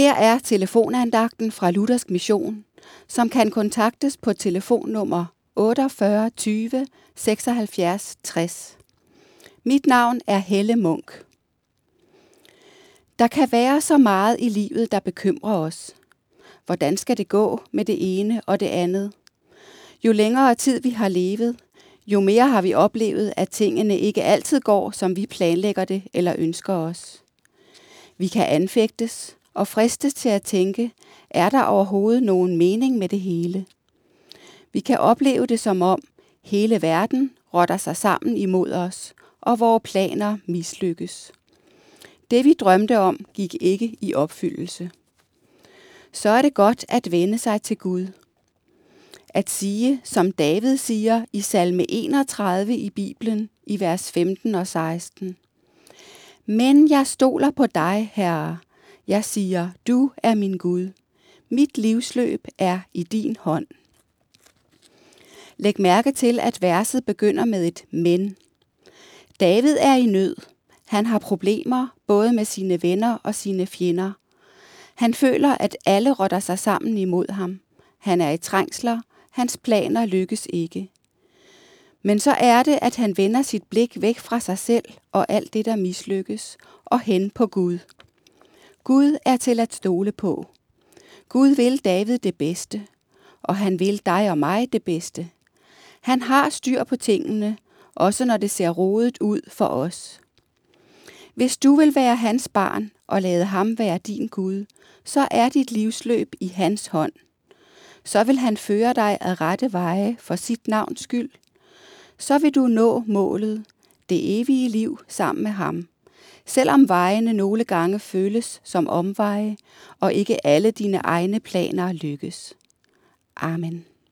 Her er telefonandagten fra Luthersk Mission, som kan kontaktes på telefonnummer 48 20 76 60. Mit navn er Helle Munk. Der kan være så meget i livet, der bekymrer os. Hvordan skal det gå med det ene og det andet? Jo længere tid vi har levet, jo mere har vi oplevet, at tingene ikke altid går, som vi planlægger det eller ønsker os. Vi kan anfægtes og fristes til at tænke, er der overhovedet nogen mening med det hele? Vi kan opleve det som om hele verden rotter sig sammen imod os, og vores planer mislykkes. Det vi drømte om, gik ikke i opfyldelse. Så er det godt at vende sig til Gud. At sige, som David siger i salme 31 i Bibelen i vers 15 og 16. Men jeg stoler på dig, Herre. Jeg siger, du er min Gud. Mit livsløb er i din hånd. Læg mærke til, at verset begynder med et men. David er i nød. Han har problemer både med sine venner og sine fjender. Han føler, at alle rotter sig sammen imod ham. Han er i trængsler. Hans planer lykkes ikke. Men så er det, at han vender sit blik væk fra sig selv og alt det, der mislykkes, og hen på Gud. Gud er til at stole på. Gud vil David det bedste, og han vil dig og mig det bedste. Han har styr på tingene, også når det ser rodet ud for os. Hvis du vil være hans barn og lade ham være din Gud, så er dit livsløb i hans hånd. Så vil han føre dig ad rette veje for sit navns skyld. Så vil du nå målet, det evige liv sammen med ham. Selvom vejene nogle gange føles som omveje, og ikke alle dine egne planer lykkes. Amen.